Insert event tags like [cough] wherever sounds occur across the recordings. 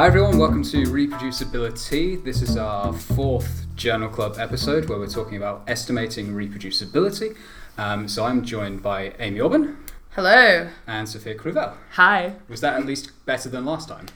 Hi everyone, welcome to Reproducibility. This is our fourth Journal Club episode where we're talking about estimating reproducibility. Um, so I'm joined by Amy Orben Hello. and Sophia Crüwell. Hi. Was that at least better than last time?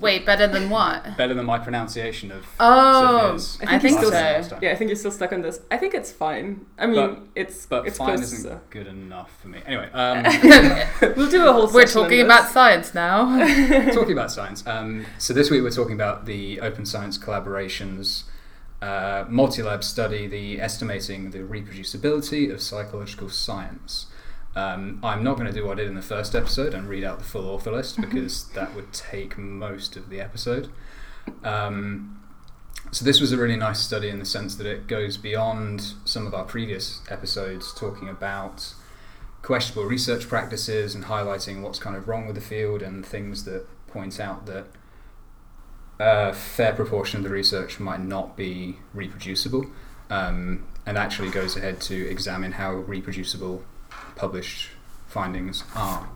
Wait, better than what? Better than my pronunciation of Oh, Sophia's I think last so. time, last time. Yeah, I think you're still stuck on this. I think it's fine. I mean, But- it's But it's fine isn't so- good enough for me. Anyway, um, [laughs] We'll do a whole. We're session on talking this. about science now. [laughs] talking about science. Um, so this week we're talking about the Open Science Collaborations uh, multi-lab study, the estimating the reproducibility of psychological science. Um, I'm not going to do what I did in the first episode and read out the full author list because that would take most of the episode. Um, so this was a really nice study in the sense that it goes beyond some of our previous episodes talking about questionable research practices and highlighting what's kind of wrong with the field and things that point out that a fair proportion of the research might not be reproducible um, and actually goes ahead to examine how reproducible published findings are.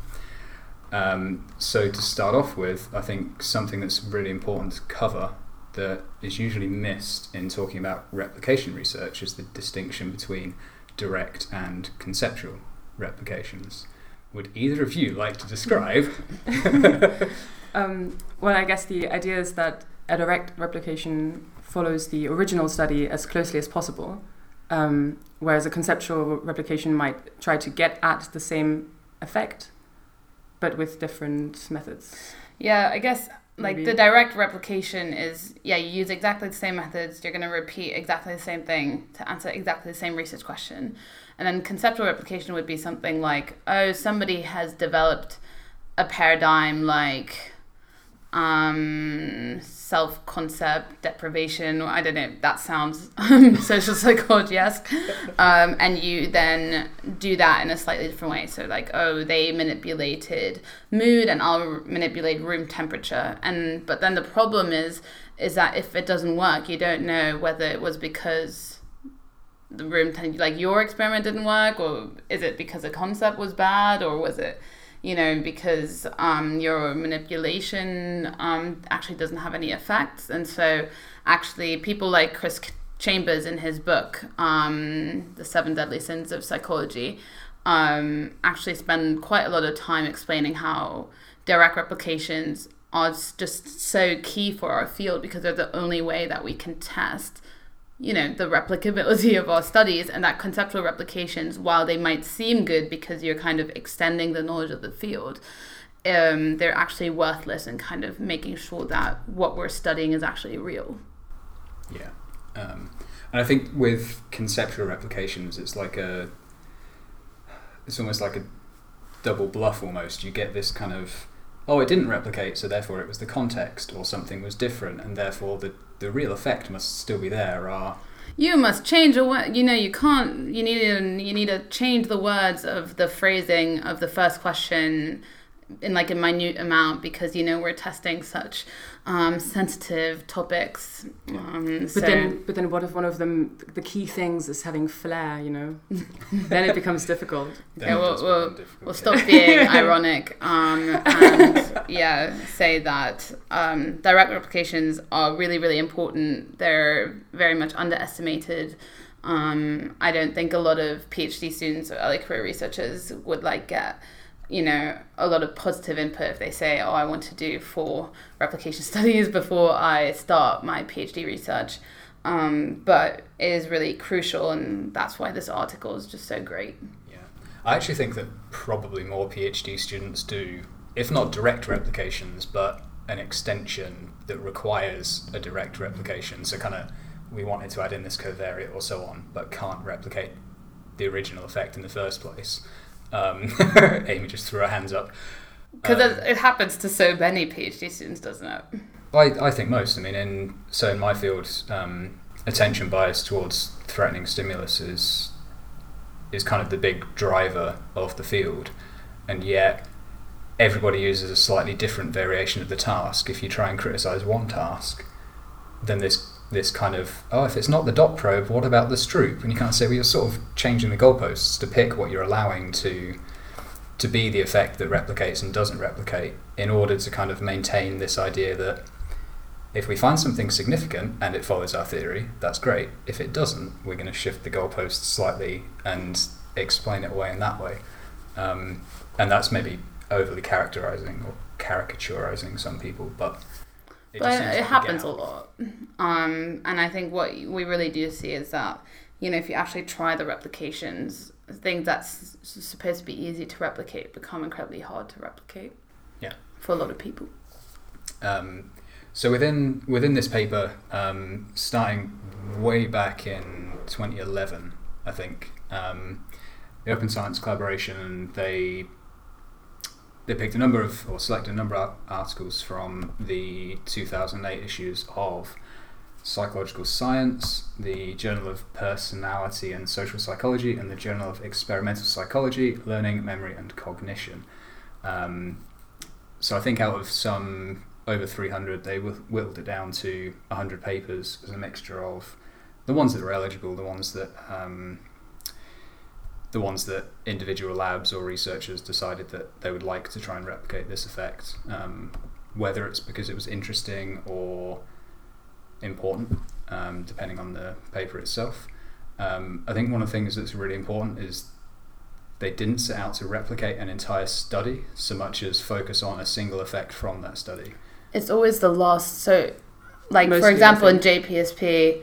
Um, so to start off with, I think something that's really important to cover that is usually missed in talking about replication research is the distinction between direct and conceptual replications. Would either of you like to describe? [laughs] Um, well, I guess the idea is that a direct replication follows the original study as closely as possible, um, whereas a conceptual replication might try to get at the same effect, but with different methods. yeah, I guess like Maybe. the direct replication is yeah, you use exactly the same methods. You're going to repeat exactly the same thing to answer exactly the same research question. And then conceptual replication would be something like, oh, somebody has developed a paradigm like um, self concept deprivation. I don't know. That sounds [laughs] social psychology esque. Um, and you then do that in a slightly different way. So like, oh, they manipulated mood, and I'll manipulate room temperature. And but then the problem is, is that if it doesn't work, you don't know whether it was because the room like your experiment didn't work, or is it because the concept was bad, or was it you know, because um, your manipulation um, actually doesn't have any effects. And so, actually, people like Chris Chambers in his book, um, The Seven Deadly Sins of Psychology, um, actually spend quite a lot of time explaining how direct replications are just so key for our field because they're the only way that we can test you know the replicability of our studies and that conceptual replications while they might seem good because you're kind of extending the knowledge of the field um, they're actually worthless and kind of making sure that what we're studying is actually real Yeah. Um, and I think with conceptual replications, it's like a. It's almost like a double bluff almost. You get this kind of. Oh, it didn't replicate, so therefore it was the context, or something was different, and therefore the, the real effect must still be there. Are you must change a word you know you can't you need to you need to change the words of the phrasing of the first question in like a minute amount because you know we're testing such um, sensitive topics um, But so- then, but then, what if one of them, the key things, is having flair? You know, [laughs] then it becomes difficult. then Yeah, we'll- we'll- difficult, We'll yeah. stop being [laughs] ironic um, and yeah, say that um, direct replications are really, really important. They're very much underestimated. Um, I don't think a lot of PhD students or early career researchers would like get you know a lot of positive input if they say oh i want to do four replication [laughs] studies before i start my phd research um, but it is really crucial and that's why this article is just so great Yeah. I actually think that probably more PhD students do, if not direct replications, but an extension that requires a direct replication. So, kind of, we wanted to add in this covariate or so on, but can't replicate the original effect in the first place. Um, [laughs] Amy just threw her hands up. Because Um, it, happens to so many PhD students, doesn't it? I, I think most. I mean, in so in my field, um, attention bias towards threatening stimulus is is kind of the big driver of the field, and yet everybody uses a slightly different variation of the task. If you try and criticize one task, then this this kind of oh, if it's not the dot probe, what about the Stroop? And you can't say well, you're sort of changing the goalposts to pick what you're allowing to to be the effect that replicates and doesn't replicate in order to kind of maintain this idea that if we find something significant and it follows our theory, that's great. If it doesn't, we're going to shift the goalposts slightly and explain it away in that way. Um, and that's maybe overly characterizing or caricaturizing some people, but it, but it happens a lot. Um, and I think what we really do see is that you know if you actually try the replications, things that's supposed to be easy to replicate become incredibly hard to replicate. Yeah, for a lot of people. Um, so within within this paper, um, starting way back in 2011, I think um, the Open Science Collaboration they they picked a number of or selected a number of articles from the 2008 issues of Psychological Science, the Journal of Personality and Social Psychology, and the Journal of Experimental Psychology, Learning, Memory, and Cognition. Um, so I think out of some over 300, they whittled it down to 100 papers as a mixture of the ones that were eligible, the ones that um, the ones that individual labs or researchers decided that they would like to try and replicate this effect, um, whether it's because it was interesting or important, um, depending on the paper itself. Um, I think one of the things that's really important is they didn't set out to replicate an entire study so much as focus on a single effect from that study it's always the last. So, like Mostly, for example, in JPSP,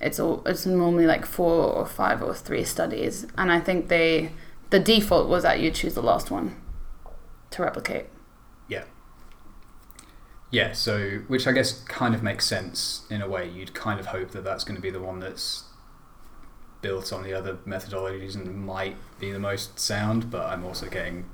it's all it's normally like four or five or three studies, and I think they the default was that you choose the last one to replicate. Yeah. Yeah. So, which I guess kind of makes sense in a way. You'd kind of hope that that's going to be the one that's built on the other methodologies and might be the most sound, but I'm also getting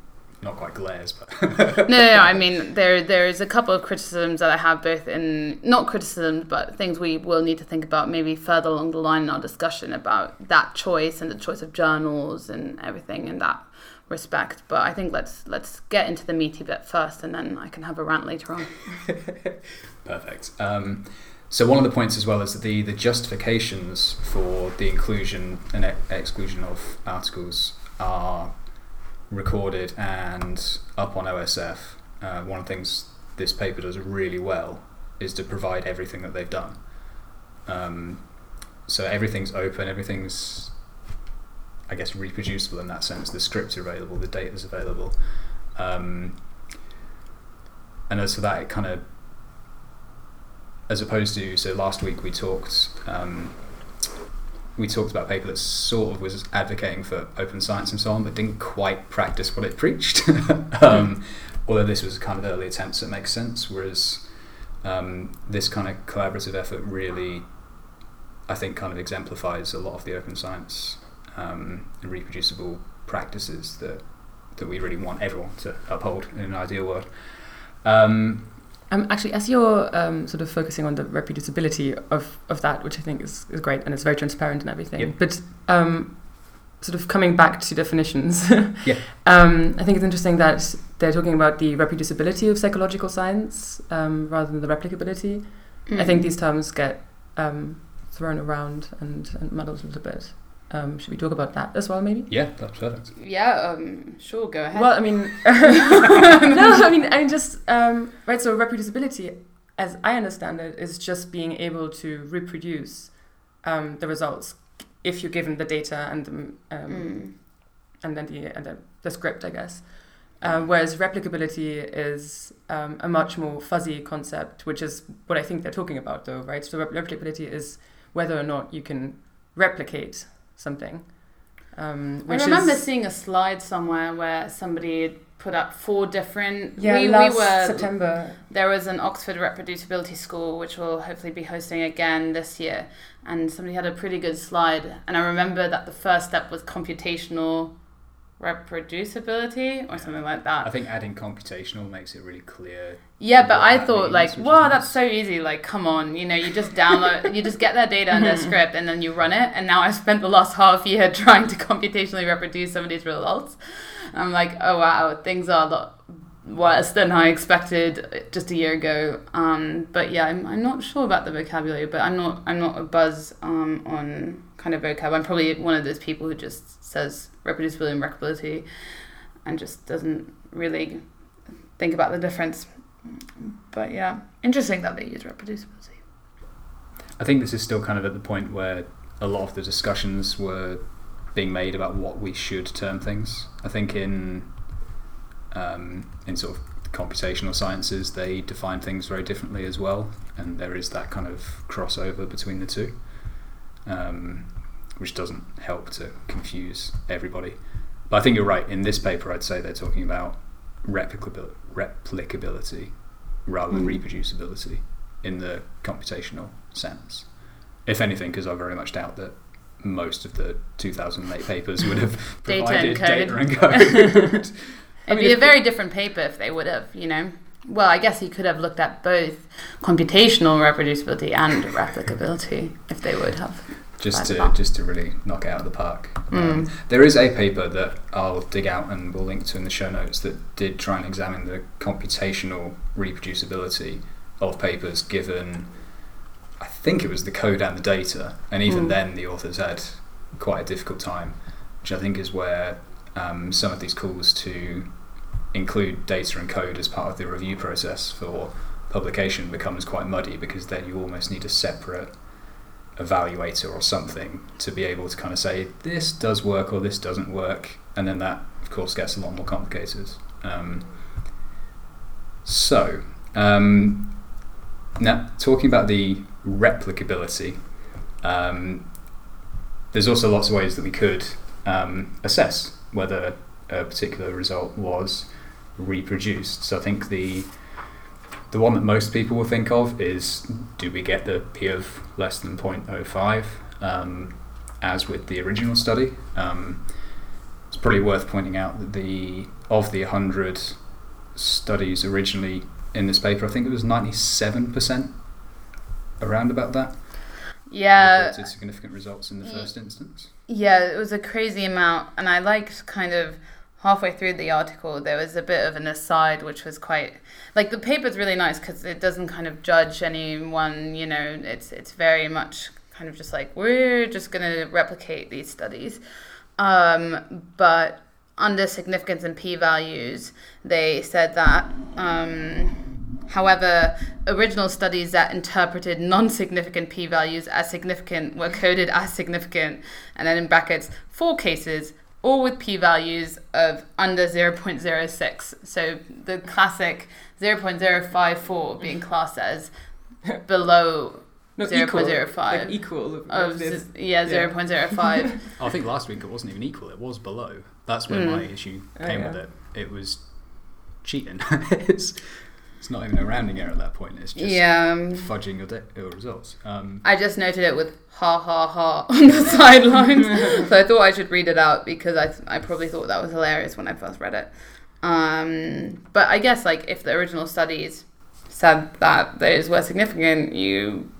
not quite glares, but [laughs] no, no, I mean there there's a couple of criticisms that I have both in not criticisms but things we will need to think about maybe further along the line in our discussion about that choice and the choice of journals and everything in that respect. But I think let's let's get into the meaty bit first, and then I can have a rant later on. [laughs] Perfect. Um, so one of the points as well is that the, the justifications for the inclusion and exclusion of articles are recorded and up on OSF, uh, one of the things this paper does really well is to provide everything that they've done. Um, so everything's open, everything's, I guess, reproducible in that sense. The scripts available, the data's available. Um, and as for that, it kind of, as opposed to, so last week we talked um, we talked about a paper that sort of was advocating for open science and so on, but didn't quite practice what it preached. [laughs] um, although this was kind of early attempts that make sense, whereas um, this kind of collaborative effort really, I think, kind of exemplifies a lot of the open science um, and reproducible practices that that we really want everyone to uphold in an ideal world. Um, um, actually, as you're um, sort of focusing on the reproducibility of, of that, which I think is, is great and it's very transparent and everything, yep. but um, sort of coming back to definitions, [laughs] yeah. Um, I think it's interesting that they're talking about the reproducibility of psychological science um, rather than the replicability. Mm. I think these terms get um, thrown around and, and muddled a little bit. Um, should we talk about that as well, maybe? Yeah, that's perfect. Yeah, um, sure, go ahead. Well, I mean, [laughs] [laughs] no, I mean, I mean, just um, right. So reproducibility, as I understand it, is just being able to reproduce um, the results if you're given the data and the, um, mm. and then the and the, the script, I guess. Um, whereas replicability is um, a much more fuzzy concept, which is what I think they're talking about, though, right? So replicability is whether or not you can replicate something. Um, I remember is, seeing a slide somewhere where somebody put up four different. Yeah, we, last we were, September. There was an Oxford Reproducibility School, which we'll hopefully be hosting again this year, and somebody had a pretty good slide. And I remember that the first step was computational reproducibility or something like that. I think adding computational makes it really clear. Yeah, but I thought like, wow, that's so easy. Like, come on, you know, you just download, you just get their data and their [laughs] script, and then you run it. And now I've spent the last half year [laughs] trying to computationally reproduce some of these results. I'm like, oh wow, things are a lot worse than I expected just a year ago. Um, but yeah, I'm, I'm not sure about the vocabulary, but I'm not I'm not a buzz um, on kind of vocab. I'm probably one of those people who just says reproducibility and replicability. and just doesn't really think about the difference. But yeah, interesting that they use reproducibility. I think this is still kind of at the point where a lot of the discussions were being made about what we should term things. I think in um, in sort of computational sciences, they define things very differently as well, and there is that kind of crossover between the two, um, which doesn't help to confuse everybody. But I think you're right. In this paper, I'd say they're talking about replicabil- replicability rather than Mm. reproducibility in the computational sense. If anything, because I very much doubt that most of the 2008 papers would have [laughs] Data provided and code. data and [laughs] code. [laughs] It'd mean, be a very different paper if they would have, you know. Well, I guess he could have looked at both computational reproducibility and replicability if they would have. Just to Right. just to really knock it out of the park. Mm. Um, there is a paper that I'll dig out and we'll link to in the show notes that did try and examine the computational reproducibility of papers given I think it was the code and the data and even Mm. then the authors had quite a difficult time which I think is where um, some of these calls to include data and code as part of the review process for publication becomes quite muddy because then you almost need a separate evaluator or something to be able to kind of say this does work or this doesn't work, and then that of course gets a lot more complicated. Um, so um, now talking about the replicability, um, there's also lots of ways that we could um, assess whether a particular result was reproduced. So I think the the one that most people will think of is do we get the p of less than 0.05 um, as with the original study? Um, it's probably worth pointing out that the of the 100 studies originally in this paper i think it was 97% around about that. Yeah, reported significant results in the first instance. Yeah, it was a crazy amount, and I liked kind of halfway through the article there was a bit of an aside which was quite like the paper's really nice because it doesn't kind of judge anyone you know it's it's very much kind of just like we're just going to replicate these studies. Um, but under significance and p-values they said that um, However, original studies that interpreted non-significant p-values as significant were coded as significant, and then in brackets, four cases, all with p-values of under 0.06. So the classic 0.054 being classed as [laughs] below No, 0.05. Like equal of, of this. z- yeah, Yeah. 0.05. [laughs] i think last week it wasn't even equal it was below that's where Mm. my issue Oh, came yeah. with it it was cheating [laughs] it's, not even a rounding error at that point it's just yeah. um, fudging your, de- your results. Um, I just noted it with ha ha ha [laughs] on the sidelines. [laughs] so I thought I should read it out because I, I probably thought that was hilarious when I first read it. Um, but I guess like if the original studies said that those were significant, you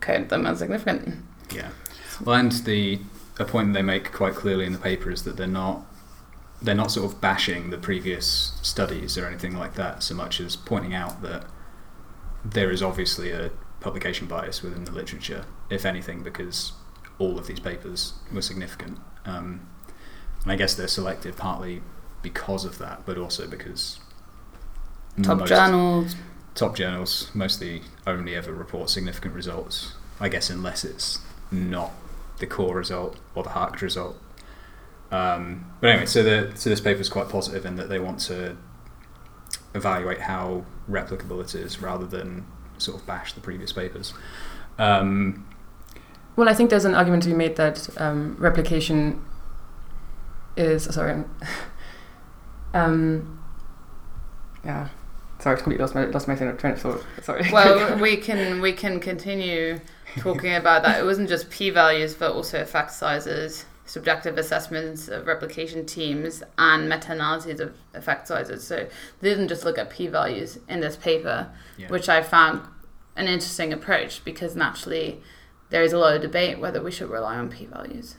code them as significant. yeah. Well, and the a point they make quite clearly in the paper is that they're not they're not sort of bashing the previous studies or anything like that so much as pointing out that there is obviously a publication bias within the literature, if anything, because all of these papers were significant. Um, and I guess they're selected partly because of that, but also because Top journals. top journals mostly only ever report significant results. I guess unless it's not the core result or the HARKed result. Um, but anyway, so the so this paper is quite positive in that they want to evaluate how replicable it is rather than sort of bash the previous papers. Um, Well, I think there's an argument to be made that um, replication is sorry. [laughs] um, yeah, sorry, I completely lost my lost my train of train of thought. Sorry. [laughs] Well, we can we can continue talking about that. It wasn't just p-values, but also effect sizes, subjective assessments of replication teams, and meta-analyses of effect sizes. So they didn't just look at p-values in this paper, yeah. which I found an interesting approach because naturally there is a lot of debate whether we should rely on p-values.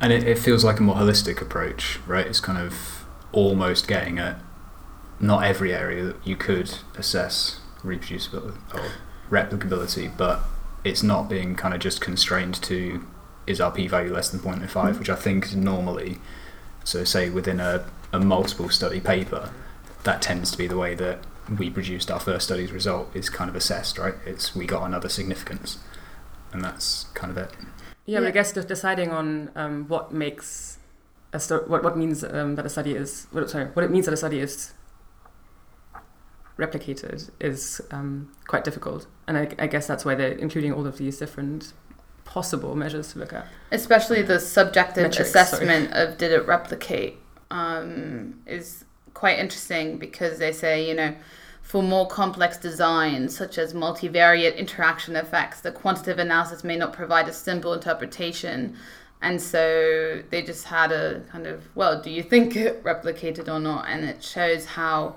And it, it feels like a more holistic approach, right? It's kind of almost getting at not every area that you could assess reproducibility or replicability, but it's not being kind of just constrained to is our p value less than 0.05, which I think is normally, so say within a a multiple study paper, that tends to be the way that we produced our first study's result is kind of assessed, right? It's we got another significance, and that's kind of it. Yeah, but I guess just deciding on um, what makes a stu- what what means um, that a study is what, sorry what it means that a study is replicated is um, quite difficult, and I, I guess that's why they're including all of these different possible measures to look at. especially the subjective Metrics, sorry. assessment of did it replicate um, is quite interesting because they say you know for more complex designs such as multivariate interaction effects the quantitative analysis may not provide a simple interpretation and so they just had a kind of well do you think it replicated or not and it shows how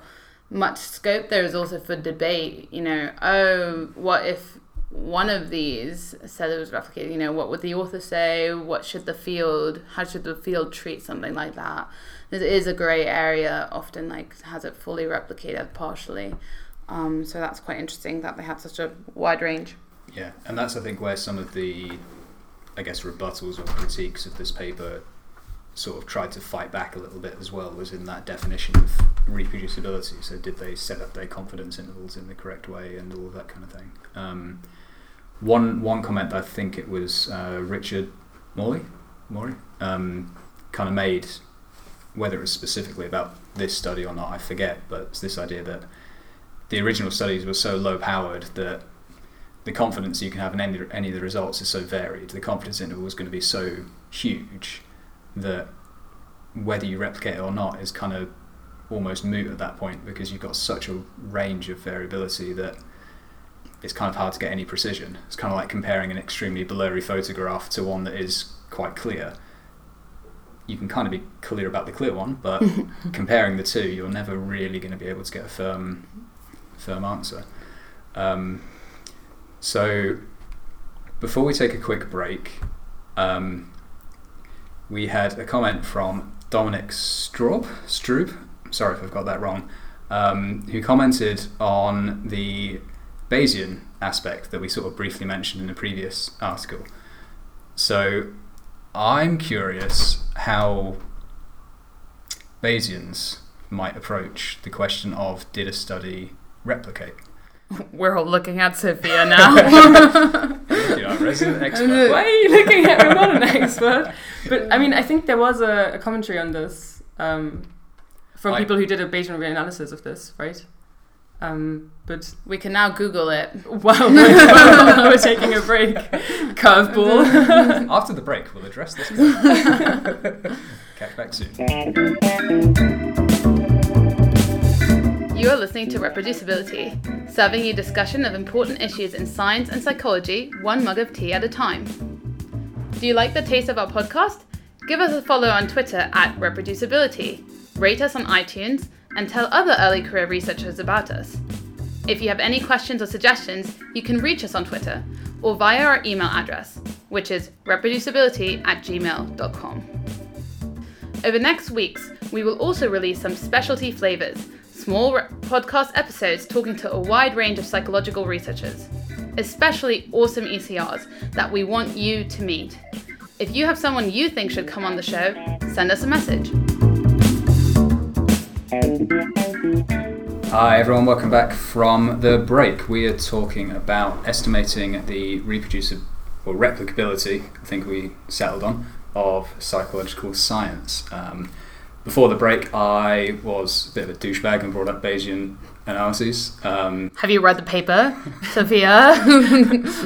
much scope there is also for debate you know oh what if one of these said it was replicated you know what would the author say what should the field how should the field treat something like that it is a gray area often like has it fully replicated partially um, so that's quite interesting that they had such a wide range Yeah, and that's I think where some of the, I guess, rebuttals or critiques of this paper sort of tried to fight back a little bit as well was in that definition of reproducibility. So did they set up their confidence intervals in the correct way and all of that kind of thing. Um, one one comment I think it was uh, Richard Morey, Morey, um, kind of made, whether it was specifically about this study or not, I forget, but it's this idea that the original studies were so low powered that the confidence you can have in any, any of the results is so varied. The confidence interval is going to be so huge that whether you replicate it or not is kind of almost moot at that point because you've got such a range of variability that it's kind of hard to get any precision. It's kind of like comparing an extremely blurry photograph to one that is quite clear. You can kind of be clear about the clear one, but [laughs] comparing the two, you're never really going to be able to get a firm, firm answer. Um, so, before we take a quick break, um, we had a comment from Dominic Straub, Stroob, sorry if I've got that wrong, um, who commented on the Bayesian aspect that we sort of briefly mentioned in the previous article. So, I'm curious how Bayesians might approach the question of did a study replicate? [laughs] we're all looking at sophia [laughs] now You know, resident [laughs] expert. Why are you looking at me? I'm not an expert. But I mean, I think there was a, a commentary on this um, from I- people who did a Bayesian reanalysis of this, right? Um, but we can now google it [laughs] while we're, [laughs] while we're taking a break, curveball. [laughs] After the break, we'll address this. Catch back soon. You are listening to Reproducibility, serving you discussion of important issues in science and psychology, one mug of tea at a time. Do you like the taste of our podcast? Give us a follow on Twitter at Reproducibility, rate us on iTunes, and tell other early career researchers about us. If you have any questions or suggestions, you can reach us on Twitter or via our email address, which is reproducibility at gmail.com. Over next weeks, we will also release some specialty flavors, small re- podcast episodes talking to a wide range of psychological researchers, especially awesome ECRs that we want you to meet. If you have someone you think should come on the show, send us a message. Hi everyone, welcome back from the break. We are talking about estimating the reproducibility or replicability, I think we settled on, of psychological science. Um, before the break, I was a bit of a douchebag and brought up Bayesian analyses. Um, Have you read the paper, [laughs] Sophia?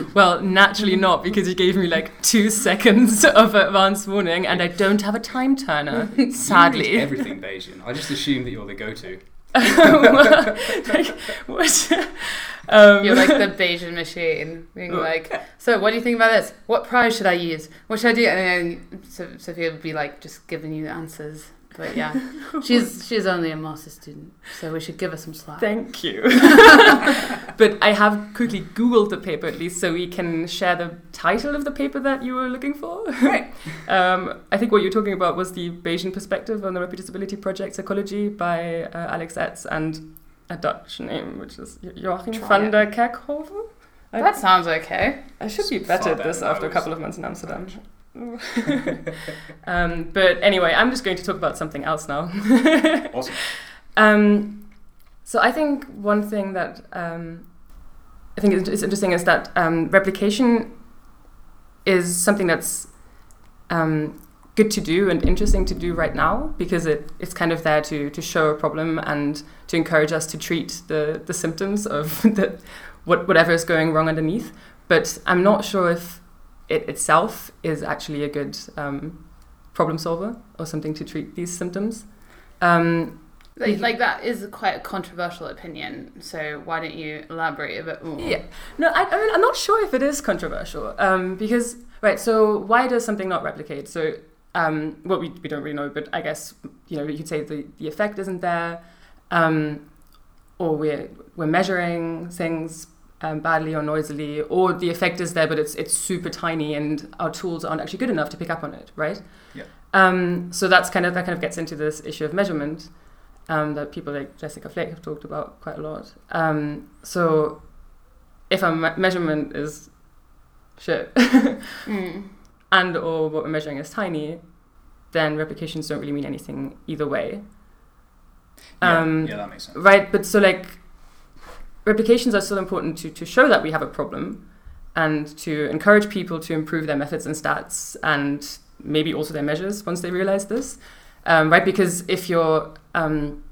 [laughs] well, naturally not, because you gave me like two seconds [laughs] of advance warning, and I don't have a time turner, you read sadly. everything Bayesian. I just assume that you're the go-to. like, what? Um, You're like the Bayesian machine, being like, so what do you think about this? What prize should I use? What should I do? And then Sophia would be like, just giving you the answers. But yeah, [laughs] she's she's only a master student, so we should give her some slack. Thank you. [laughs] but I have quickly Googled the paper at least so we can share the title of the paper that you were looking for. Right. [laughs] um, I think what you're talking about was the Bayesian perspective on the reproducibility project psychology by uh, Alex Etz and a Dutch name, which is Joachim Try van it. der Kerkhoven. I, That sounds okay. I should be Far better at this after a couple of months in Amsterdam. [laughs] um, but anyway, I'm just going to talk about something else now. [laughs] awesome. Um, so I think one thing that um, I think is interesting is that um, replication is something that's um, good to do and interesting to do right now because it, it's kind of there to, to show a problem and to encourage us to treat the, the symptoms of [laughs] the, what, whatever is going wrong underneath. But I'm not sure if it itself is actually a good um, problem solver or something to treat these symptoms. Um, like, like, that is quite a controversial opinion. So why don't you elaborate a bit more? Yeah, no, I, I mean, I'm not sure if it is controversial um, because right. So why does something not replicate? So um, well, we, we don't really know, but I guess you know you could say the, the effect isn't there, um, or we're we're measuring things um, badly or noisily, or the effect is there, but it's it's super tiny, and our tools aren't actually good enough to pick up on it, right? Yeah. Um, so that's kind of that kind of gets into this issue of measurement um, that people like Jessica Flake have talked about quite a lot. Um, so if a me- measurement is shit, [laughs] mm. and or what we're measuring is tiny, then replications don't really mean anything either way. Yeah, Um, yeah that makes sense. Right, but so like replications are still important to, to show that we have a problem and to encourage people to improve their methods and stats and maybe also their measures once they realize this. Um, right, because if you're um,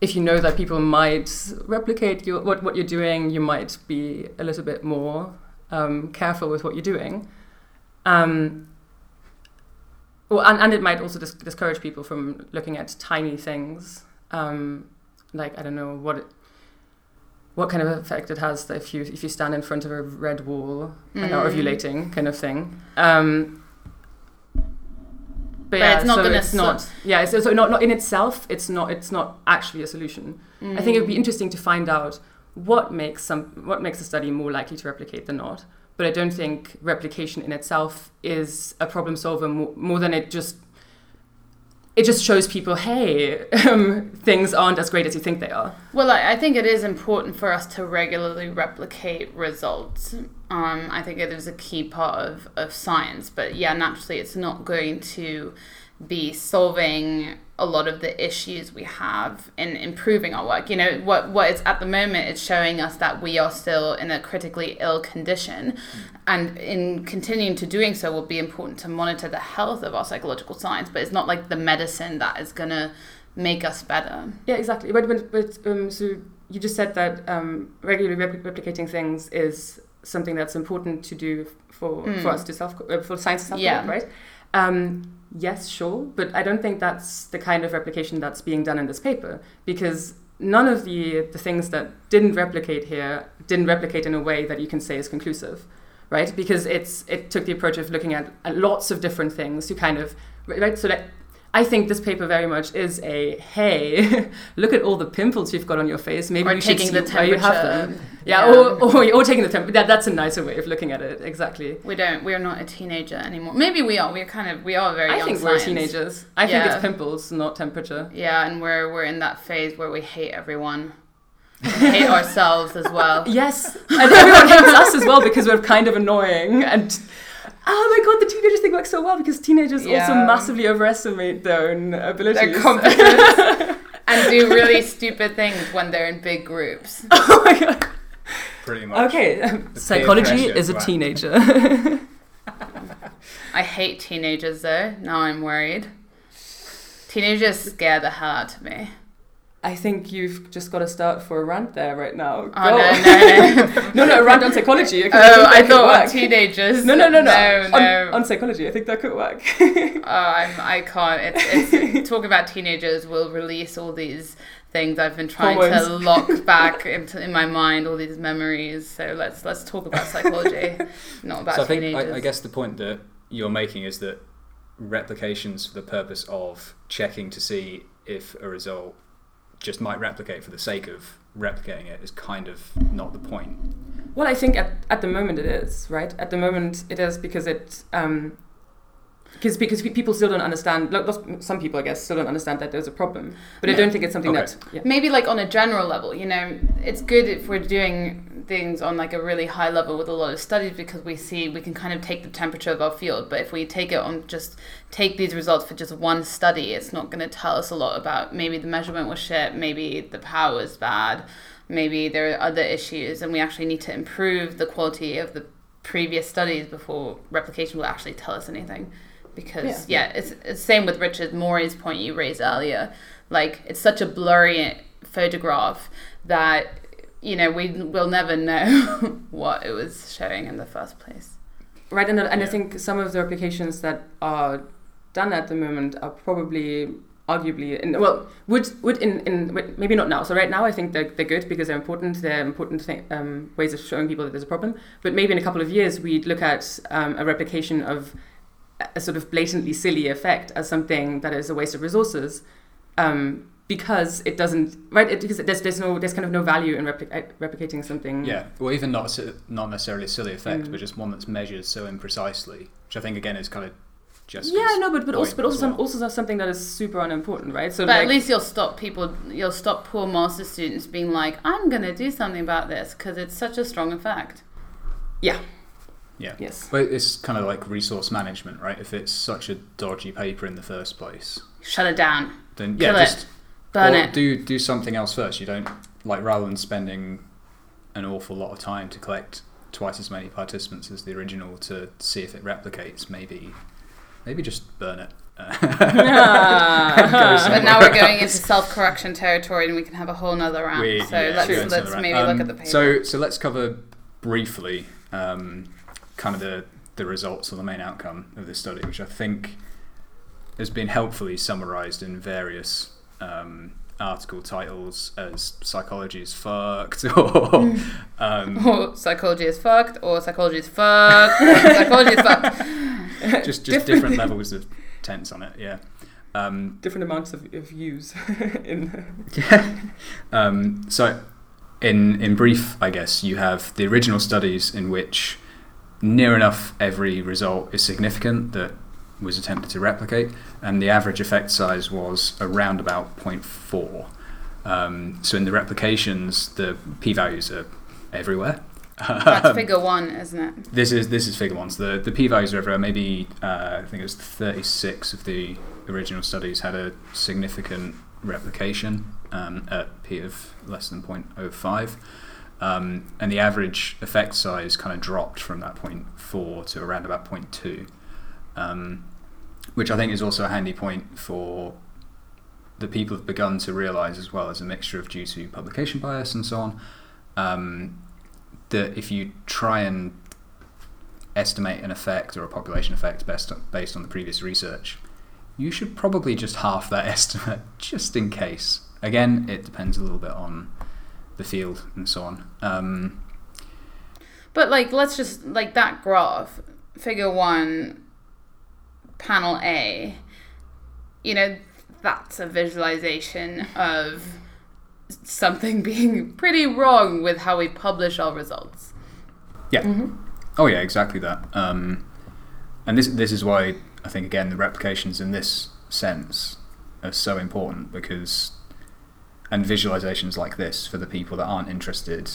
if you know that people might replicate your, what, what you're doing, you might be a little bit more um, careful with what you're doing. Um, well, and, and it might also dis- discourage people from looking at tiny things, um, like I don't know what it, what kind of effect it has if you if you stand in front of a red wall and are Mm. ovulating, kind of thing. Um, but, But yeah, it's not so it's not. Yeah, it's, so not, not in itself. It's not. It's not actually a solution. I think it would be interesting to find out what makes some what makes a study more likely to replicate than not. But I don't think replication in itself is a problem solver more, more than it just it just shows people, hey, um, things aren't as great as you think they are. Well, I, I think it is important for us to regularly replicate results. Um, I think it is a key part of, of science. But yeah, naturally, it's not going to be solving a lot of the issues we have in improving our work. You know, what what it's at the moment, it's showing us that we are still in a critically ill condition. And in continuing to doing so will be important to monitor the health of our psychological science, but it's not like the medicine that is gonna make us better. Yeah, exactly. But but, but um, so you just said that um, regularly repli- replicating things is something that's important to do for Mm. for us to self uh, for science to self Yeah. right? Um, yes, sure, but I don't think that's the kind of replication that's being done in this paper because none of the the things that didn't replicate here didn't replicate in a way that you can say is conclusive, right? Because it's it took the approach of looking at, lots of different things to kind of right. So that I think this paper very much is a hey, [laughs] look at all the pimples you've got on your face. Maybe or you should see the you have temperature. them. Yeah, Or, or or taking the temperature. That, that's a nicer way of looking at it. Exactly. we don't. We're not a teenager anymore. Maybe we are. We're kind of. We are very I young. think we're teenagers. I think it's pimples, not temperature. Yeah, and we're we're in that phase where we hate everyone, we hate ourselves as well. [laughs] Yes, and everyone hates us as well because we're kind of annoying. And oh my god, the teenagers thing works so well because teenagers also massively overestimate their own abilities. Their competence [laughs] and do really stupid things when they're in big groups. [laughs] oh my god. Pretty much. Okay, The um, psychology is a right. teenager. [laughs] I hate teenagers though. Now I'm worried. Teenagers scare the hell out of me. I think you've just got to start for a rant there right now. Oh Go. no no no! [laughs] no, no, a rant on psychology. oh, think I thought work. of teenagers. No, no, no, no. no, on, no. on psychology, I think that could work. Oh, I'm, I can't. It's, it's [laughs] talk about teenagers will release all these things I've been trying to lock [laughs] back into in my mind, all these memories. So let's let's talk about psychology, not about so I think. I, I guess the point that you're making is that replications for the purpose of checking to see if a result just might replicate for the sake of replicating it is kind of not the point. Well, I think at, at the moment it is, right? At the moment it is because it. Um, because because people still don't understand. Like, some people, I guess, still don't understand that there's a problem. But I don't think it's something Okay. that. Yeah. maybe like on a general level you know it's good if we're doing things on like a really high level with a lot of studies because we see we can kind of take the temperature of our field but if we take it on just take these results for just one study it's not going to tell us a lot about maybe the measurement was shit maybe the power was bad maybe there are other issues and we actually need to improve the quality of the previous studies before replication will actually tell us anything because yeah, it's, it's same with richard morey's point you raised earlier. Like it's such a blurry photograph that you know we will never know [laughs] what it was showing in the first place. Right, and, and I think some of the replications that are done at the moment are probably arguably in, well would would in, in maybe not now. So right now i think they're, they're good because they're important. They're important thing, um, ways of showing people that there's a problem. But maybe in a couple of years we'd look at um, a replication of a sort of blatantly silly effect as something that is a waste of resources um, because it doesn't right it, because there's, there's no there's kind of no value in repli- replicating something Yeah, well, even not a not necessarily a silly effect, Mm. but just one that's measured so imprecisely, which I think again is kind of just yeah no but, but also point but also as some, also something that is super unimportant right so but like, at least you'll stop people you'll stop poor master students being like i'm going to do something about this because it's such a strong effect yeah. Yes But it's kind of like resource management, right? If it's such a dodgy paper in the first place, shut it down then Kill yeah, it. burn or it do do something else first. You don't like rather than spending an awful lot of time to collect twice as many participants as the original to see if it replicates. Maybe maybe just burn it. [laughs] but now we're going into [laughs] self-correction territory and we can have a whole nother round We- so yeah, let's, let's maybe round. look at Um, the paper So so let's cover briefly um, kind of the the results or the main outcome of this study, which I think has been helpfully summarised in various um, article titles as "Psychology is fucked" [laughs] or um, [laughs] or psychology is fucked or psychology is fucked [laughs] psychology is fucked just just different levels of tense on it. Yeah. Um, different amounts of, of views in Um, so, in in brief, I guess you have the original studies in which near enough every result is significant that was attempted to replicate, and the average effect size was around about 0.4. Um, so in the replications, the p-values are everywhere. that's [laughs] figure one isn't it This is this is figure ones. The the p values are everywhere. Maybe uh, I think it was thirty six of the original studies had a significant replication um, at p of less than 0.05. Um, and the average effect size kind of dropped from that 0.4 to around about 0.2, um, which I think is also a handy point for the people have begun to realise as well as a mixture of due to publication bias and so on. Um, that if you try and estimate an effect or a population effect based on, based on the previous research, you should probably just half that [laughs] estimate just in case. Again, it depends a little bit on the field and so on. Um, But like, let's just like that graph, figure one, panel A. You know, that's a visualization of something [laughs] being pretty wrong with how we publish our results. Yeah. Mm-hmm. Oh yeah, exactly that. Um, and this this is why I think again the replications in this sense are so important because and visualizations like this for the people that aren't interested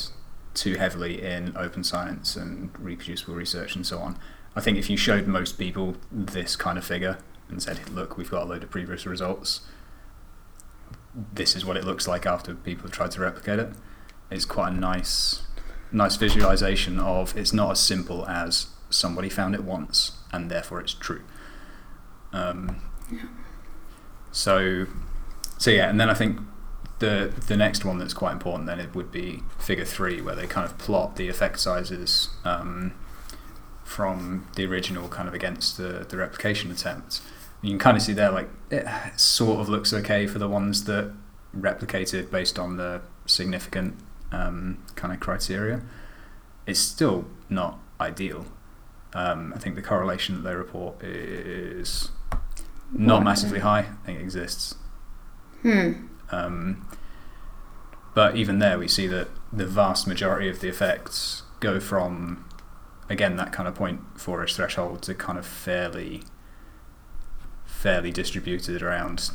too heavily in open science and reproducible research and so on. I think if you showed most people this kind of figure and said, "Look, we've got a load of previous results. This is what it looks like after people have tried to replicate it," it's quite a nice nice visualization of it's not as simple as somebody found it once and therefore it's true. Um, So, so yeah, and then I think the the next one that's quite important then it would be Figure three, where they kind of plot the effect sizes um, from the original kind of against the the replication attempt. You can kind of see there like it sort of looks okay for the ones that replicated based on the significant um, kind of criteria. It's still not ideal. Um, I think the correlation that they report is not massively high. I think it exists. Hmm. Um, but even there, we see that the vast majority of the effects go from, again, that kind of point four-ish threshold to kind of fairly fairly distributed around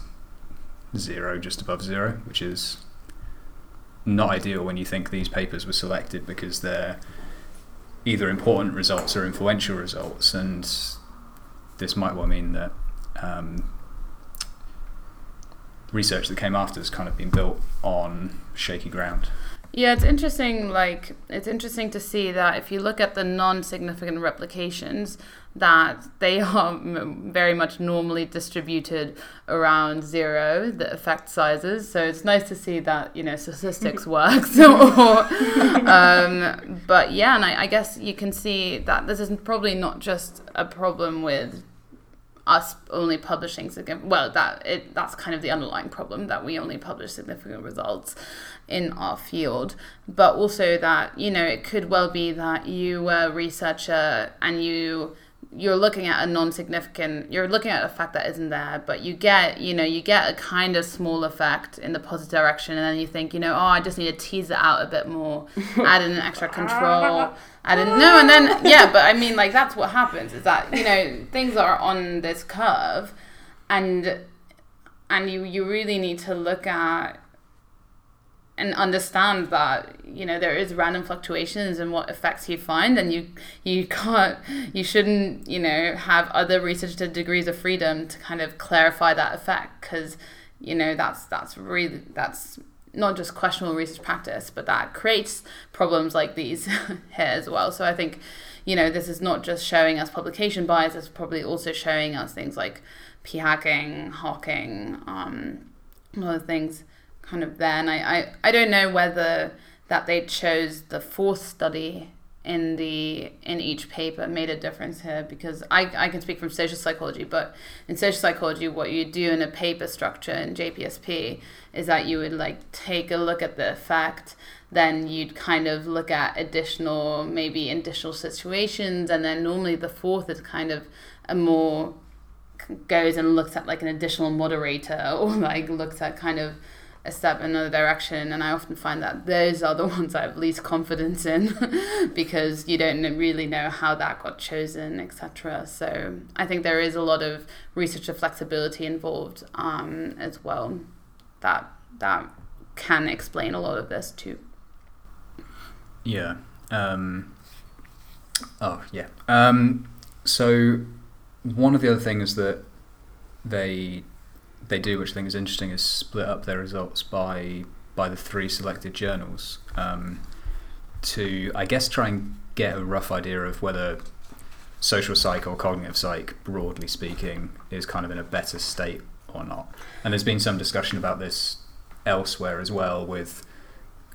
zero, just above zero, which is not ideal when you think these papers were selected because they're either important results or influential results, and this might well mean that um, research that came after has kind of been built on shaky ground. Yeah, it's interesting. Like, it's interesting to see that if you look at the non-significant replications, that they [laughs] are very much normally distributed around zero, the effect sizes. So it's nice to see that you know statistics [laughs] works. [laughs] or, um, but yeah, and I, I guess you can see that this is probably not just a problem with us only publishing significant well that it that's kind of the underlying problem that we only publish significant results in our field. But also that you know it could well be that you were a researcher and you you're looking at a non-significant you're looking at a fact that isn't there but you get you know you get a kind of small effect in the positive direction and then you think you know oh i just need to tease it out a bit more [laughs] add in an extra control i didn't know and then [laughs] yeah but i mean like that's what happens is that you know things are on this curve and and you you really need to look at and understand that you know there is random fluctuations and what effects you find and you you can't you shouldn't you know have other research degrees of freedom to kind of clarify that effect because you know that's that's really that's not just questionable research practice but that creates problems like these [laughs] here as well. So i think you know this is not just showing us publication bias it's probably also showing us things like p hacking HARKing um, other things kind of there. And I, I, I don't know whether that they chose the fourth study in the in each paper made a difference here because I, I can speak from social psychology but in social psychology what you do in a paper structure in JPSP is that you would like take a look at the effect then you'd kind of look at additional maybe additional situations and then normally the fourth is kind of a more goes and looks at like an additional moderator [laughs] or like looks at kind of a step in another direction and i often find that those are the [laughs] ones i have least confidence in [laughs] because you don't really know how that got chosen etc so i think there is a lot of researcher flexibility involved um, as well that that can explain a lot of this too. Yeah um, oh yeah um, so one of the other things that they they do, which I think is interesting, is split up their results by by the three selected journals um, to, I guess, try and get a rough idea of whether social psych or cognitive psych, broadly speaking, is kind of in a better state or not. And there's been some discussion about this elsewhere as well, with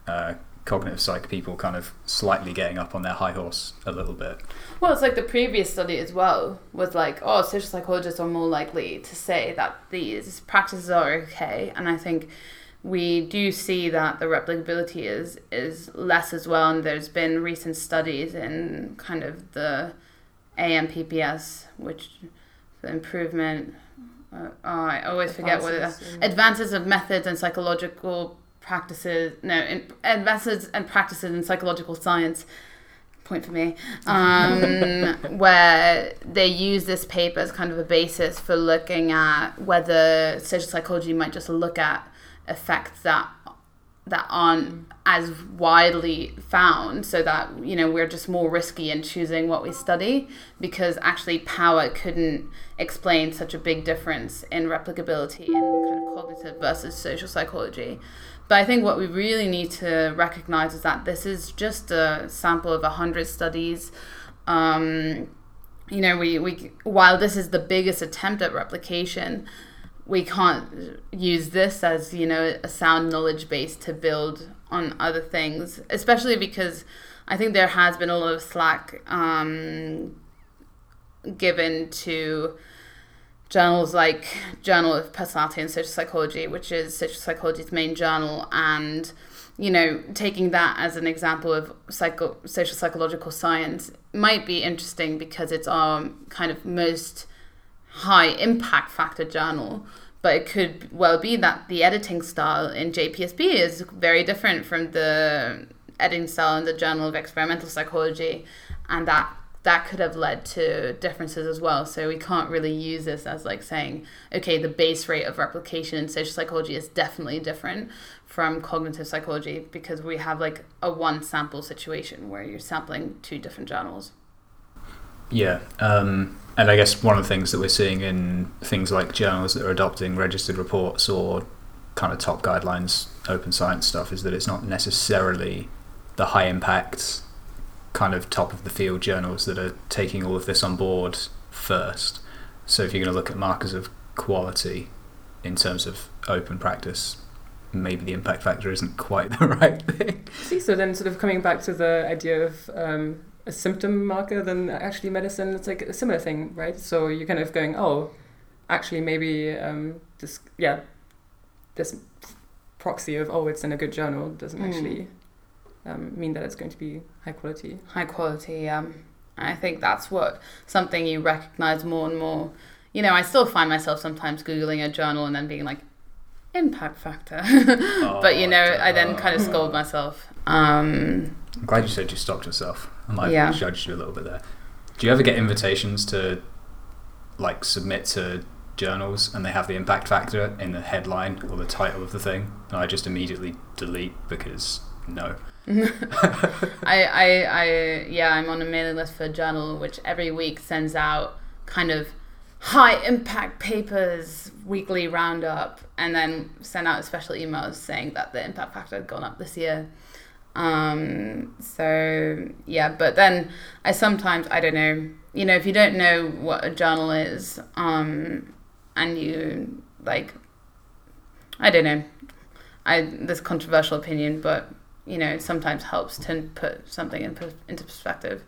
uh, cognitive psych people kind of slightly getting up on their high horse a little bit. Well, it's like the previous study as well was like, oh, social psychologists are more likely to say that these practices are okay, and I think we do see that the replicability is is less as well, and there's been recent studies in kind of the AMPPS, which the improvement. Uh, oh, I always forget what it, advances of methods and psychological practices, no, in, and methods and practices in psychological science. Point for me, um, [laughs] where they use this paper as kind of a basis for looking at whether social psychology might just look at effects that that aren't as widely found so that you know we're just more risky in choosing what we study because actually power couldn't explain such a big difference in replicability in kind of cognitive versus social psychology but I think what we really need to recognize is that this is just a sample of 100 studies. Um, you know, we, we while this is the biggest attempt at replication, we can't use this as, you know, a sound knowledge base to build on other things, especially because I think there has been a lot of slack um, given to journals like Journal of Personality and Social Psychology, which is social psychology's main journal, and you know, taking that as an example of psycho- social psychological science might be interesting because it's our kind of most high impact factor journal. But it could well be that the editing style in JPSP is very different from the editing style in the Journal of Experimental Psychology, and that that could have led to differences as well. So we can't really use this as like saying, okay, the base rate of replication in social psychology is definitely different from cognitive psychology because we have like a one sample situation where you're sampling two different journals. Yeah, um, and I guess one of the things that we're seeing in things like journals that are adopting registered reports or kind of top guidelines, open science stuff, is that it's not necessarily the high impact kind of top of the field journals that are taking all of this on board first. So if you're going to look at markers of quality in terms of open practice, maybe the impact factor isn't quite [laughs] the right thing. See, so then sort of coming back to the idea of um, a symptom marker than actually medicine, it's like a similar thing, right? So you're kind of going, oh, actually maybe um, this, yeah, this proxy of oh, it's in a good journal doesn't Mm. actually um, mean that it's going to be high quality. high quality. Um, I think that's what something you recognize more and more. You know, I still find myself sometimes googling a journal and then being like, impact factor. [laughs] but you know, I then kind of scold myself. Um, I'm glad you said you stopped yourself. I might Yeah. have judged you a little bit there. Do you ever get invitations to like submit to journals and they have the impact factor in the headline or the title of the thing? And I just immediately delete because no. [laughs] I, I, I, yeah, I'm on a mailing list for a journal which every week sends out kind of high impact papers weekly roundup and then send out special emails saying that the impact factor had gone up this year. Um, so yeah, but then I sometimes, I don't know, you know, if you don't know what a journal is, um, and you like, I don't know, I, this controversial opinion, but you know, it sometimes helps to put something in, into perspective.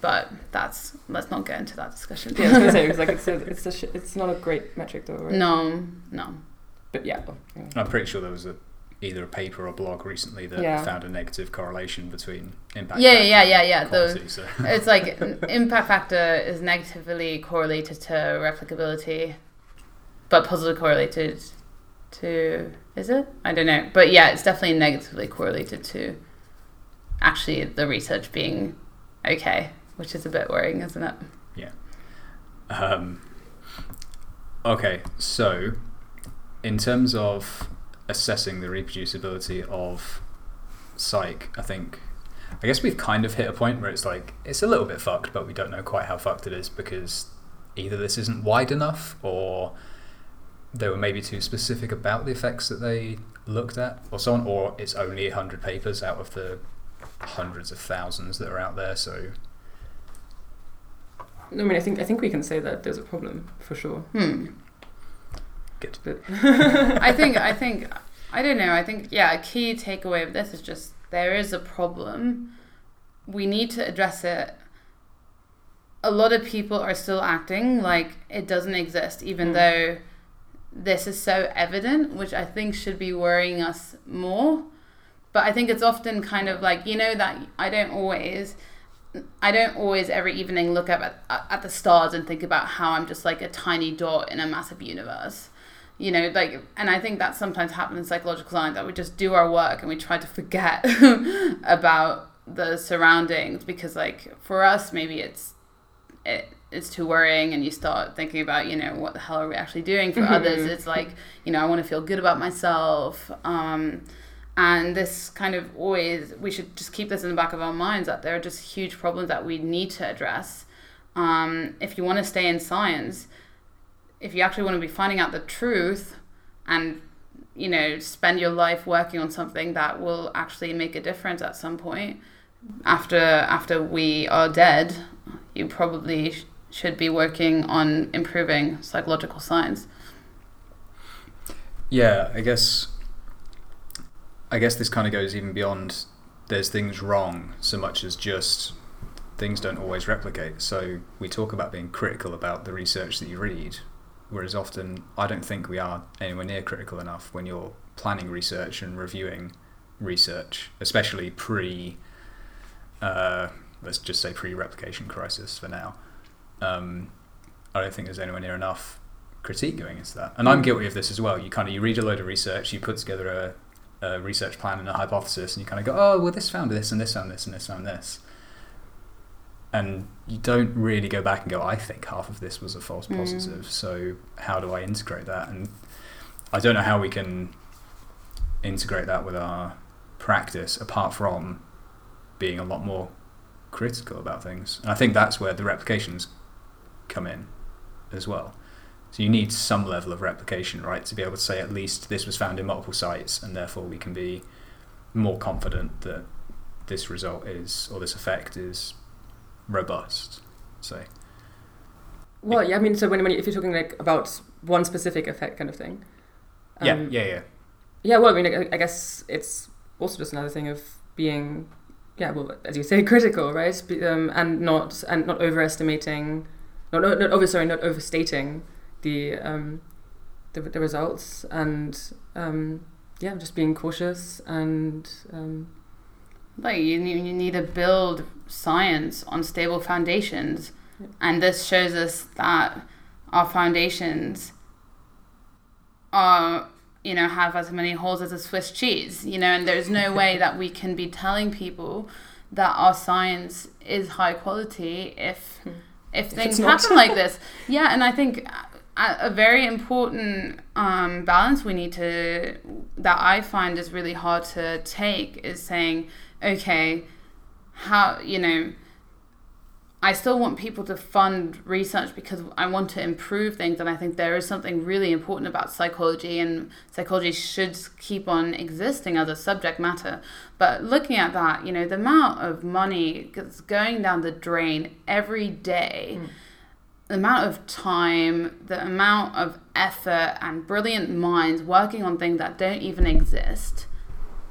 But that's let's not get into that discussion. Yeah, I was gonna say it's like it's [laughs] a, it's a sh- it's not a great metric though, right? no, no. But yeah, oh, yeah. I'm pretty sure there was a either a paper or blog recently that Yeah. found a negative correlation between impact Yeah, factor yeah, yeah, and yeah. The, quality, so. [laughs] it's like [laughs] impact factor is negatively correlated to replicability, but positively correlated to is it? I don't know, but yeah, it's definitely negatively correlated to actually the research being okay, which is a bit worrying, isn't it? Yeah. Um, okay, so in terms of assessing the reproducibility of psych, I think I guess we've kind of hit a point where it's like it's a little bit fucked, but we don't know quite how fucked it is because either this isn't wide enough or they were maybe too specific about the effects that they looked at or so on, or it's only 100 papers out of the hundreds of thousands that are out there, so No, I mean, I think I think we can say that there's a problem for sure. Hmm. good. But [laughs] [laughs] I think I think I don't know. I think yeah, a key takeaway of this is just there is a problem. We need to address it. A lot of people are still acting like it doesn't exist, even Mm. though this is so evident, which I think should be worrying us more. But I think it's often kind of like you know that I don't always. I don't always every evening look up at, at the stars and think about how I'm just like a tiny dot in a massive universe you know like and i think that sometimes happens in psychological science that we just do our work and we try to forget [laughs] about the surroundings because like for us maybe it's it, it's too worrying and you start thinking about you know what the hell are we actually doing for Mhm. others it's like you know i want to feel good about myself um and this kind of always we should just keep this in the back of our minds that there are just huge problems that we need to address um, if you want to stay in science if you actually want to be finding out the truth and you know spend your life working on something that will actually make a difference at some point after after we are dead you probably should be working on improving psychological science Yeah, I guess. I guess this kind of goes even beyond. There's things wrong so much as just things don't always replicate. So we talk about being critical about the research that you read, whereas often I don't think we are anywhere near critical enough when you're planning research and reviewing research, especially pre. Uh, let's just say pre-replication crisis for now. Um, I don't think there's anywhere near enough critique going into that. And I'm guilty of this as well. You kind of you read a load of research, you put together a, a research plan and a hypothesis, and you kind of go, oh well, this found this and this found this and this found this. and you don't really go back and go, I think half of this was a false Mm. positive. So how do I integrate that? And I don't know how we can integrate that with our practice apart from being a lot more critical about things. And I think that's where the replications come in as well. So you need some level of replication, right, to be able to say at least this was found in multiple sites, and therefore we can be more confident that this result is or this effect is robust. Say, Well, yeah, I mean, so when, when if you're talking like about one specific effect kind of thing. yeah, um, yeah, yeah, Yeah, well, I mean, I, I guess it's also just another thing of being, yeah, well, as you say, [laughs] critical, right? Um, and not and not overestimating, not not, not over sorry, not overstating the um, the, the results, and um, yeah, just being cautious and um, Like you need, you need to build science on stable foundations, Yeah. and this shows us that our foundations are you know have as many holes as a Swiss cheese. You know, and there's no way that we can be telling people that our science is high quality if Hmm. If If things happen like this. [laughs] Yeah, and I think a, a very important um, balance we need to that I find is really hard to take is saying, okay, how you know. I still want people to fund research because I want to improve things, and I think there is something really important about psychology, and psychology should keep on existing as a subject matter. But looking at that, you know, the amount of money that's going down the drain every day, Mm. the amount of time, the amount of effort, and brilliant minds working on things that don't even exist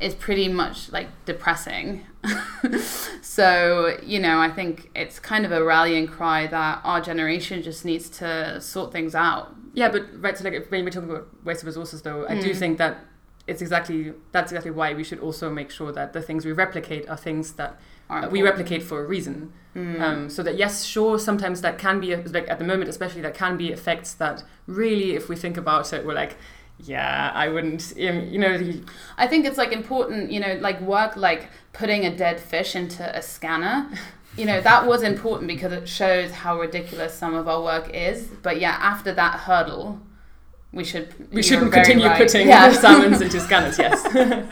is pretty much like depressing. [laughs] so, you know, I think it's kind of a rallying cry that our generation just needs to sort things out. Yeah, but right. So, like, when we're talking about waste of resources, though, I do Mm. think that it's exactly that's exactly why we should also make sure that the things we replicate are things that we replicate for a reason. Mm. Um, so that yes, sure, sometimes that can be like at the moment, especially that can be effects that really, if we think about it, we're like, yeah, I wouldn't. um, You know, the, I think it's like important, you know, like work like putting a dead fish into a scanner. [laughs] You know, that was important because it shows how ridiculous some of our work is. But yeah, after that hurdle, we should we shouldn't continue right. putting yeah. salmons into [laughs] scanners. Yes. [laughs]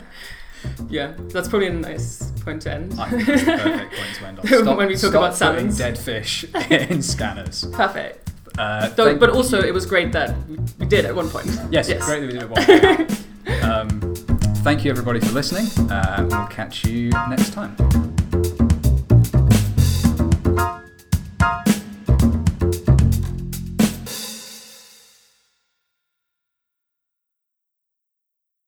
yeah, that's probably a nice point to end. I think it's the perfect point to end on. Stop, When we talk stop about putting salmons. dead fish in scanners. Perfect. Uh, Though, but also, it was great that we- did at one point. Yes, Yes. great that we did it one. [laughs] um, thank you everybody for listening. Uh, we'll catch you next time.